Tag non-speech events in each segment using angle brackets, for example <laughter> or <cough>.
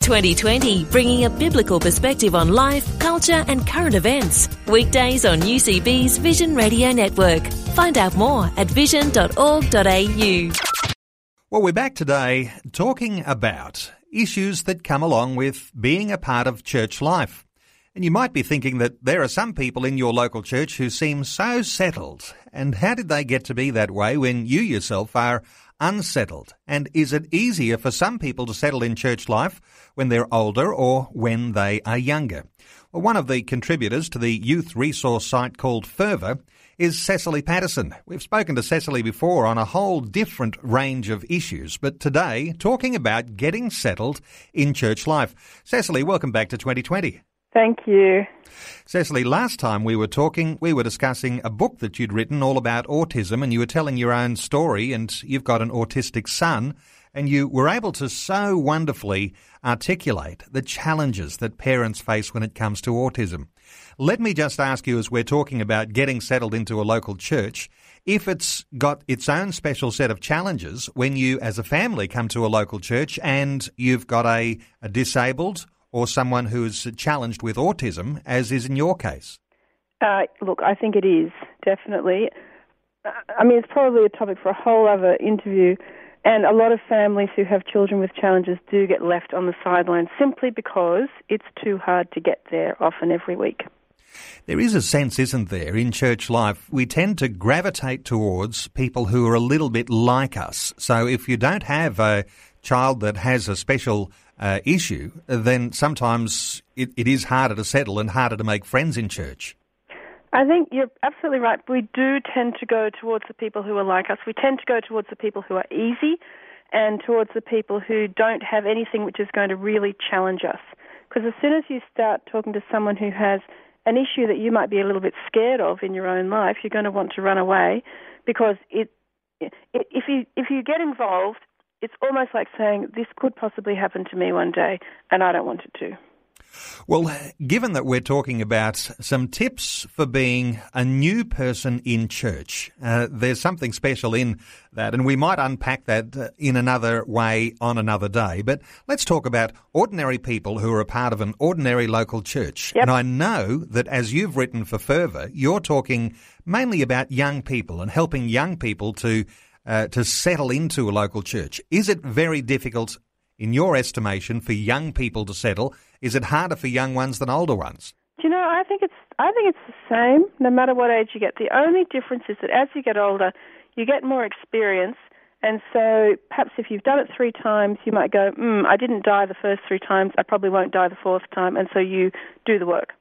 2020, bringing a biblical perspective on life, culture, and current events. Weekdays on UCB's Vision Radio Network. Find out more at vision.org.au. Well, we're back today talking about issues that come along with being a part of church life. And you might be thinking that there are some people in your local church who seem so settled. And how did they get to be that way when you yourself are unsettled? And is it easier for some people to settle in church life when they're older or when they are younger? Well, one of the contributors to the youth resource site called Fervr is Cecily Paterson. We've spoken to Cecily before on a whole different range of issues, but today talking about getting settled in church life. Cecily, welcome back to 2020. Thank you. Cecily, last time we were talking, we were discussing a book that you'd written all about autism, and you were telling your own story, and you've got an autistic son, and you were able to so wonderfully articulate the challenges that parents face when it comes to autism. Let me just ask you, as we're talking about getting settled into a local church, if it's got its own special set of challenges when you, as a family, come to a local church and you've got a, a disabled or someone who is challenged with autism, as is in your case? Uh, look, I think it is, definitely. I mean, it's probably a topic for a whole other interview. And a lot of families who have children with challenges do get left on the sidelines simply because it's too hard to get there often every week. There is a sense, isn't there, in church life, we tend to gravitate towards people who are a little bit like us. So if you don't have a child that has a special uh, issue, then sometimes it, it is harder to settle and harder to make friends in church. I think you're absolutely right. We do tend to go towards the people who are like us. We tend to go towards the people who are easy and towards the people who don't have anything which is going to really challenge us. Because as soon as you start talking to someone who has an issue that you might be a little bit scared of in your own life, you're going to want to run away because it, it if you if you get involved, it's almost like saying this could possibly happen to me one day, and I don't want it to. Well, given that we're talking about some tips for being a new person in church, uh, there's something special in that, and we might unpack that uh, in another way on another day. But let's talk about ordinary people who are a part of an ordinary local church. Yep. And I know that as you've written for Fervr, you're talking mainly about young people and helping young people to uh, to settle into a local church. Is it very difficult, in your estimation, for young people to settle? Is it harder for young ones than older ones? Do you know? I think it's I think it's the same no matter what age you get. The only difference is that as you get older, you get more experience, and so perhaps if you've done it three times, you might go, mm, "I didn't die the first three times. I probably won't die the fourth time," and so you do the work.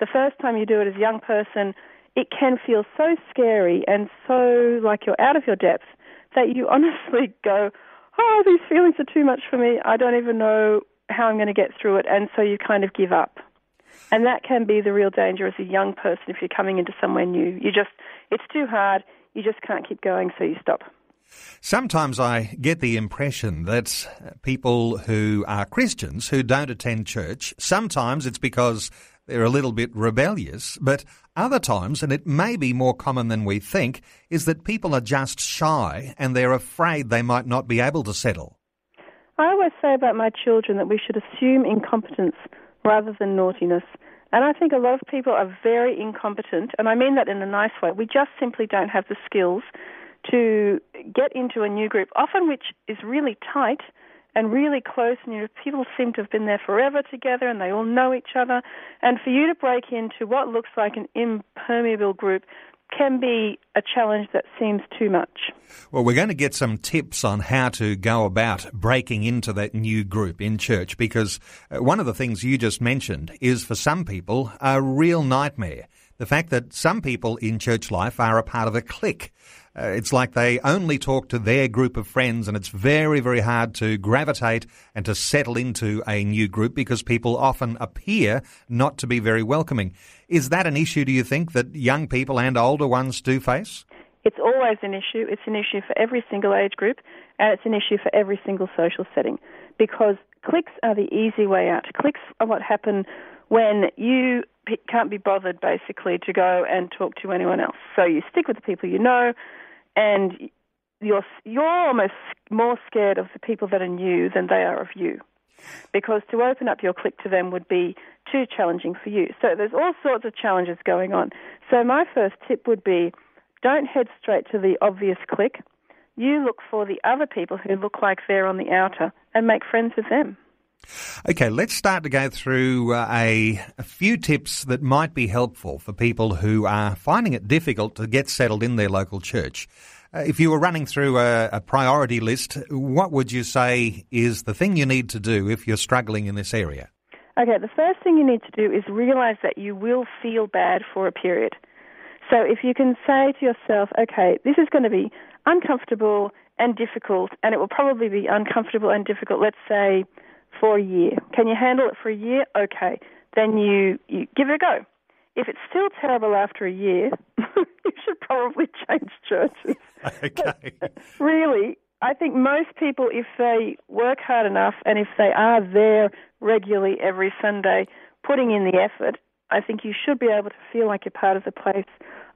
The first time you do it as a young person, it can feel so scary and so like you're out of your depth that you honestly go, "Oh, these feelings are too much for me. I don't even know how I'm going to get through it," and so you kind of give up. And that can be the real danger as a young person if you're coming into somewhere new. You just, it's too hard. You just can't keep going, so you stop. Sometimes I get the impression that people who are Christians who don't attend church, sometimes it's because they're a little bit rebellious, but other times, and it may be more common than we think, is that people are just shy and they're afraid they might not be able to settle. I always say about my children that we should assume incompetence rather than naughtiness. And I think a lot of people are very incompetent, and I mean that in a nice way. We just simply don't have the skills to get into a new group, often which is really tight and really close, and you know, people seem to have been there forever together, and they all know each other. And for you to break into what looks like an impermeable group can be a challenge that seems too much. Well, we're going to get some tips on how to go about breaking into that new group in church because uh, one of the things you just mentioned is for some people a real nightmare. The fact that some people in church life are a part of a clique. Uh, it's like they only talk to their group of friends, and it's very, very hard to gravitate and to settle into a new group because people often appear not to be very welcoming. Is that an issue, do you think, that young people and older ones do face? It's always an issue. It's an issue for every single age group, and it's an issue for every single social setting because cliques are the easy way out. Cliques are what happen when you can't be bothered basically to go and talk to anyone else. So you stick with the people you know, and you're you're almost more scared of the people that are new than they are of you, because to open up your clique to them would be too challenging for you. So there's all sorts of challenges going on. So my first tip would be, don't head straight to the obvious clique. You look for the other people who look like they're on the outer and make friends with them. Okay, let's start to go through uh, a, a, few tips that might be helpful for people who are finding it difficult to get settled in their local church. Uh, if you were running through a, a, priority list, what would you say is the thing you need to do if you're struggling in this area? Okay, the first thing you need to do is realize that you will feel bad for a period. So if you can say to yourself, okay, this is going to be uncomfortable and difficult, and it will probably be uncomfortable and difficult, let's say, for a year. Can you handle it for a year? Okay. Then you, you give it a go. If it's still terrible after a year, <laughs> you should probably change churches. <laughs> Okay. <laughs> really, I think most people, if they work hard enough and if they are there regularly every Sunday, putting in the effort, I think you should be able to feel like you're part of the place.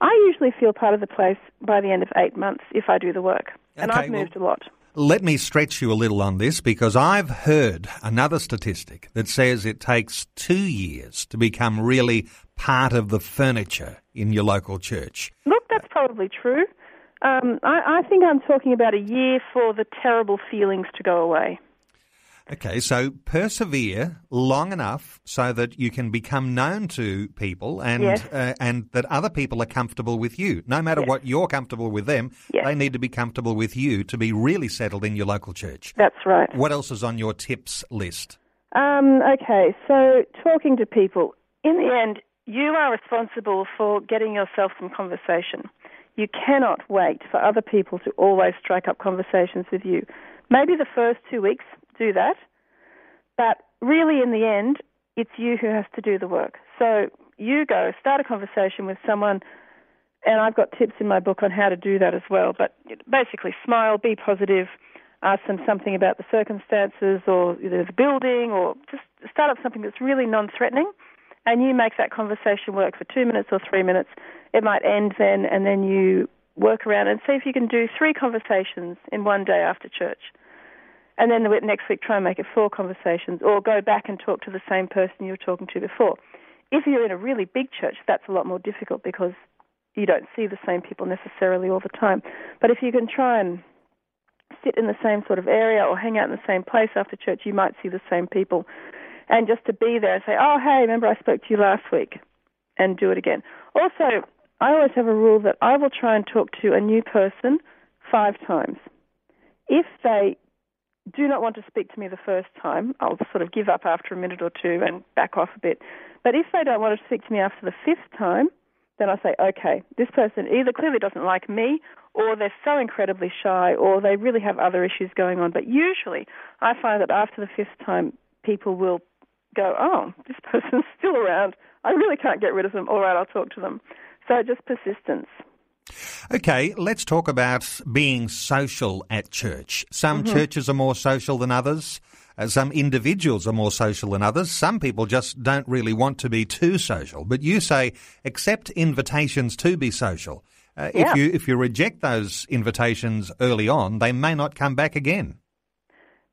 I usually feel part of the place by the end of eight months if I do the work. And I've moved well, a lot. Let me stretch you a little on this because I've heard another statistic that says it takes two years to become really part of the furniture in your local church. Look, that's probably true. Um, I, I think I'm talking about a year for the terrible feelings to go away. Okay, so persevere long enough so that you can become known to people and yes. uh, and that other people are comfortable with you. No matter yes. what you're comfortable with them, yes. they need to be comfortable with you to be really settled in your local church. That's right. What else is on your tips list? Um, okay, so talking to people. In the end, you are responsible for getting yourself some conversation. You cannot wait for other people to always strike up conversations with you. Maybe the first two weeks do that. But really, in the end, it's you who has to do the work. So you go, start a conversation with someone, and I've got tips in my book on how to do that as well. But basically, smile, be positive, ask them something about the circumstances or the building, or just start up something that's really non threatening. And you make that conversation work for two minutes or three minutes. It might end then, and then you work around and see if you can do three conversations in one day after church and then the next week try and make it four conversations, or go back and talk to the same person you were talking to before. If you're in a really big church, that's a lot more difficult because you don't see the same people necessarily all the time. But if you can try and sit in the same sort of area or hang out in the same place after church, you might see the same people. And just to be there and say, oh, hey, remember I spoke to you last week, and do it again. Also, I always have a rule that I will try and talk to a new person five times. If they do not want to speak to me the first time, I'll sort of give up after a minute or two and back off a bit. But if they don't want to speak to me after the fifth time, then I say, okay, this person either clearly doesn't like me or they're so incredibly shy or they really have other issues going on. But usually I find that after the fifth time, people will go, oh, this <laughs> person's still around. I really can't get rid of them. All right, I'll talk to them. So just persistence. Okay, let's talk about being social at church. Some mm-hmm. churches are more social than others. Uh, some individuals are more social than others. Some people just don't really want to be too social. But you say accept invitations to be social. Uh, yeah. If you if you reject those invitations early on, they may not come back again.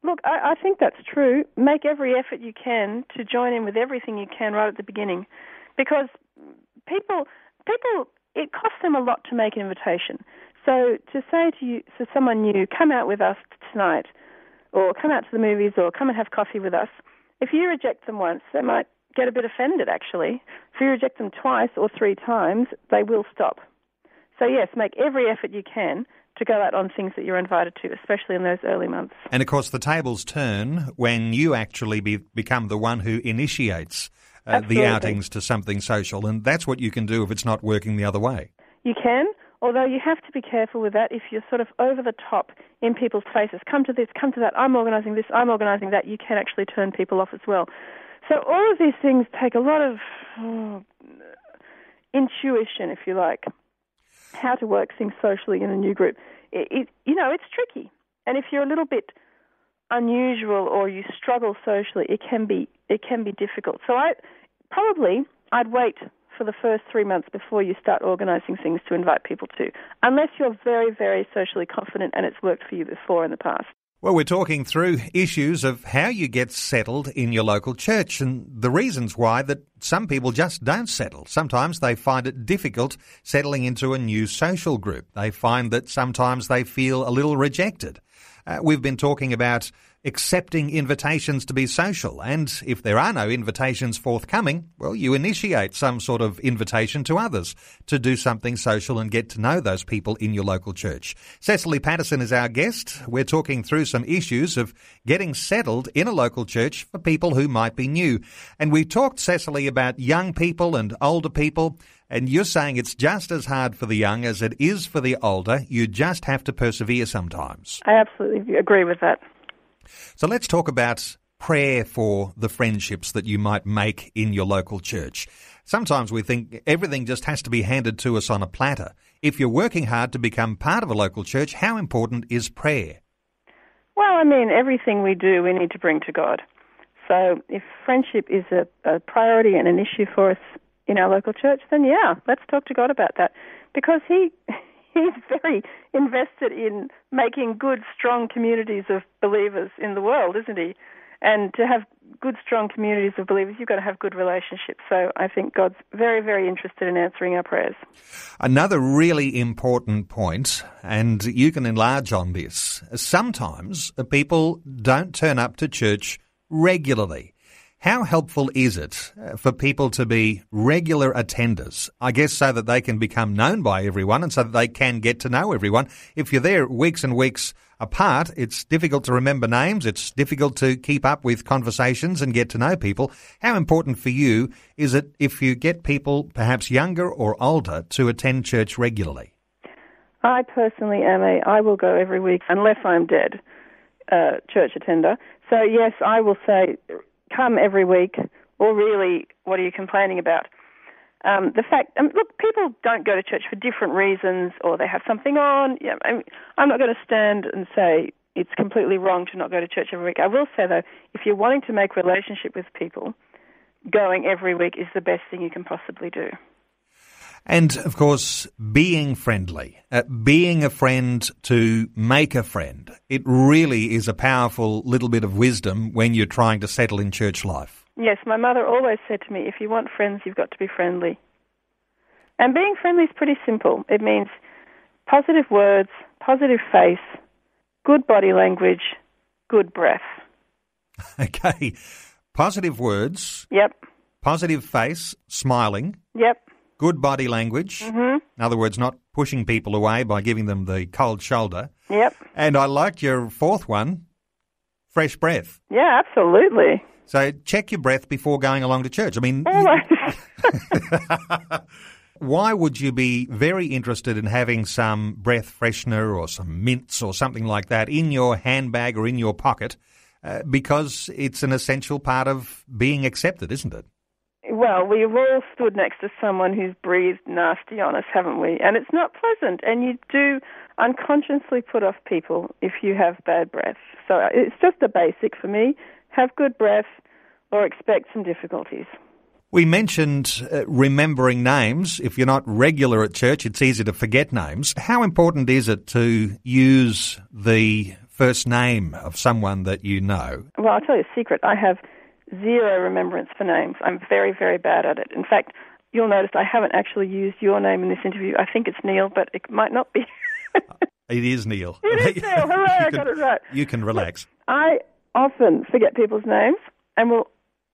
Look, I, I think that's true. Make every effort you can to join in with everything you can right at the beginning, because people people it costs them a lot to make an invitation. So to say to you, to someone new, come out with us tonight, or come out to the movies, or come and have coffee with us, if you reject them once, they might get a bit offended actually. If you reject them twice or three times, they will stop. So yes, make every effort you can to go out on things that you're invited to, especially in those early months. And of course, the tables turn when you actually be, become the one who initiates uh, the outings to something social, and that's what you can do if it's not working the other way. You can, although you have to be careful with that. If you're sort of over the top in people's faces, come to this, come to that, I'm organising this, I'm organising that, you can actually turn people off as well. So all of these things take a lot of oh, intuition, if you like, how to work things socially in a new group. It, it, you know, it's tricky, and if you're a little bit unusual or you struggle socially, it can be it can be difficult. So I probably I'd wait for the first three months before you start organising things to invite people to, unless you're very very socially confident and it's worked for you before in the past. Well, we're talking through issues of how you get settled in your local church and the reasons why that some people just don't settle. Sometimes they find it difficult settling into a new social group. They find that sometimes they feel a little rejected. Uh, we've been talking about accepting invitations to be social, and if there are no invitations forthcoming, well, you initiate some sort of invitation to others to do something social and get to know those people in your local church. Cecily Paterson is our guest. We're talking through some issues of getting settled in a local church for people who might be new. And we talked, Cecily, about young people and older people. And you're saying it's just as hard for the young as it is for the older. You just have to persevere sometimes. I absolutely agree with that. So let's talk about prayer for the friendships that you might make in your local church. Sometimes we think everything just has to be handed to us on a platter. If you're working hard to become part of a local church, how important is prayer? Well, I mean, everything we do, we need to bring to God. So if friendship is a, a priority and an issue for us in our local church, then yeah, let's talk to God about that. Because He He's very invested in making good, strong communities of believers in the world, isn't He? And to have good, strong communities of believers, you've got to have good relationships. So I think God's very, very interested in answering our prayers. Another really important point, and you can enlarge on this. Sometimes people don't turn up to church regularly. How helpful is it uh, for people to be regular attenders? I guess so that they can become known by everyone and so that they can get to know everyone. If you're there weeks and weeks apart, it's difficult to remember names. It's difficult to keep up with conversations and get to know people. How important for you is it if you get people, perhaps younger or older, to attend church regularly? I personally am a I will go every week unless I'm dead uh, church attender. So yes, I will say come every week, or really, what are you complaining about? Um, the fact, um, look, people don't go to church for different reasons, or they have something on. Yeah, I'm, I'm not going to stand and say it's completely wrong to not go to church every week. I will say though, if you're wanting to make relationship with people, going every week is the best thing you can possibly do. And of course, being friendly, uh, being a friend to make a friend, it really is a powerful little bit of wisdom when you're trying to settle in church life. Yes, my mother always said to me, if you want friends, you've got to be friendly. And being friendly is pretty simple. It means positive words, positive face, good body language, good breath. <laughs> Okay. Positive words, Yep, positive face, smiling, yep, good body language. hmm In other words, not pushing people away by giving them the cold shoulder. yep. And I liked your fourth one, fresh breath. Yeah, absolutely. So check your breath before going along to church. I mean, <laughs> why would you be very interested in having some breath freshener or some mints or something like that in your handbag or in your pocket? Uh, because it's an essential part of being accepted, isn't it? Well, we've all stood next to someone who's breathed nasty on us, haven't we? And it's not pleasant. And you do unconsciously put off people if you have bad breath. So it's just a basic for me. Have good breath or expect some difficulties. We mentioned uh, remembering names. If you're not regular at church, it's easy to forget names. How important is it to use the first name of someone that you know? Well, I'll tell you a secret. I have zero remembrance for names. I'm very, very bad at it. In fact, you'll notice I haven't actually used your name in this interview. I think it's Neil, but it might not be. <laughs> It is Neil. It is Neil. Hooray, <laughs> I got it right. You can relax. I often forget people's names and will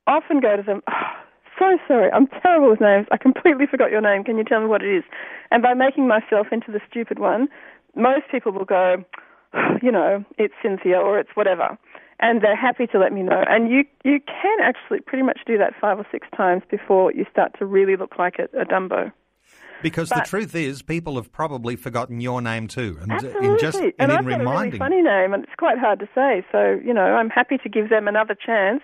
often go to them, oh, so sorry, I'm terrible with names. I completely forgot your name. Can you tell me what it is? And by making myself into the stupid one, most people will go, ah, you know, it's Cynthia or it's whatever. And they're happy to let me know. And you you can actually pretty much do that five or six times before you start to really look like a, a Dumbo. Because But- the truth is, people have probably forgotten your name too, and Absolutely. in just and and in I've got a really reminding. funny name, and it's quite hard to say. So you know, I'm happy to give them another chance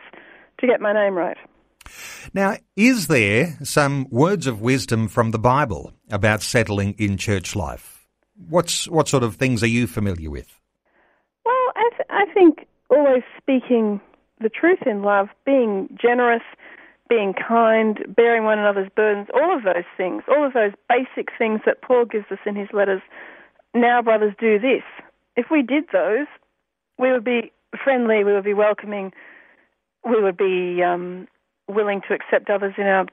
to get my name right. Now, is there some words of wisdom from the Bible about settling in church life? What's what sort of things are you familiar with? Well, I, th- I think always speaking the truth in love, being generous, being kind, bearing one another's burdens, all of those things, all of those basic things that Paul gives us in his letters. Now, brothers, do this. If we did those, we would be friendly, we would be welcoming, we would be um, willing to accept others in our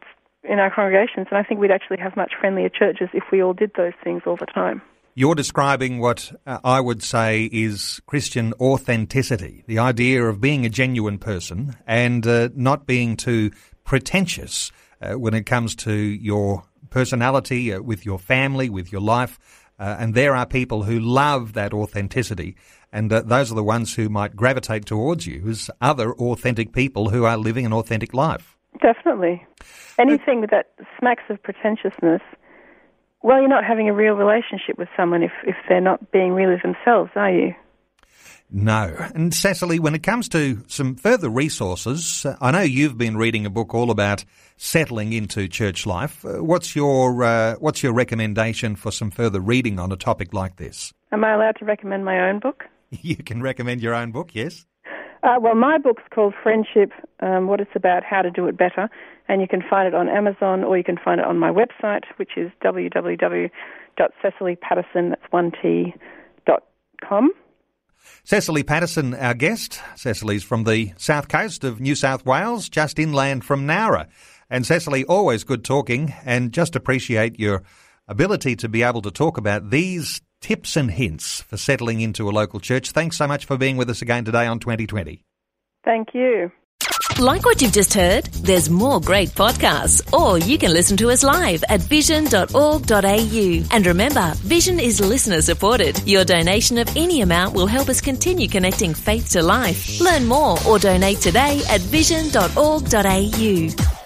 in our congregations, and I think we'd actually have much friendlier churches if we all did those things all the time. You're describing what uh, I would say is Christian authenticity, the idea of being a genuine person and uh, not being too pretentious uh, when it comes to your personality, uh, with your family, with your life. Uh, and there are people who love that authenticity, and uh, those are the ones who might gravitate towards you as other authentic people who are living an authentic life. Definitely. Anything that smacks of pretentiousness, well, you're not having a real relationship with someone if, if they're not being really themselves, are you? No. And Cecily, when it comes to some further resources, uh, I know you've been reading a book all about settling into church life. Uh, what's your uh, what's your recommendation for some further reading on a topic like this? Am I allowed to recommend my own book? <laughs> You can recommend your own book, yes? Uh, well, my book's called Friendship, um, What It's About, How to Do It Better, and you can find it on Amazon or you can find it on my website, which is www.cecilypaterson, that's one T, dot com. Cecily Paterson, our guest. Cecily's from the south coast of New South Wales, just inland from Nowra. And Cecily, always good talking and just appreciate your ability to be able to talk about these tips and hints for settling into a local church. Thanks so much for being with us again today on 2020. Thank you. Like what you've just heard? There's more great podcasts, or you can listen to us live at vision.org.au. And remember, Vision is listener supported. Your donation of any amount will help us continue connecting faith to life. Learn more or donate today at vision.org.au.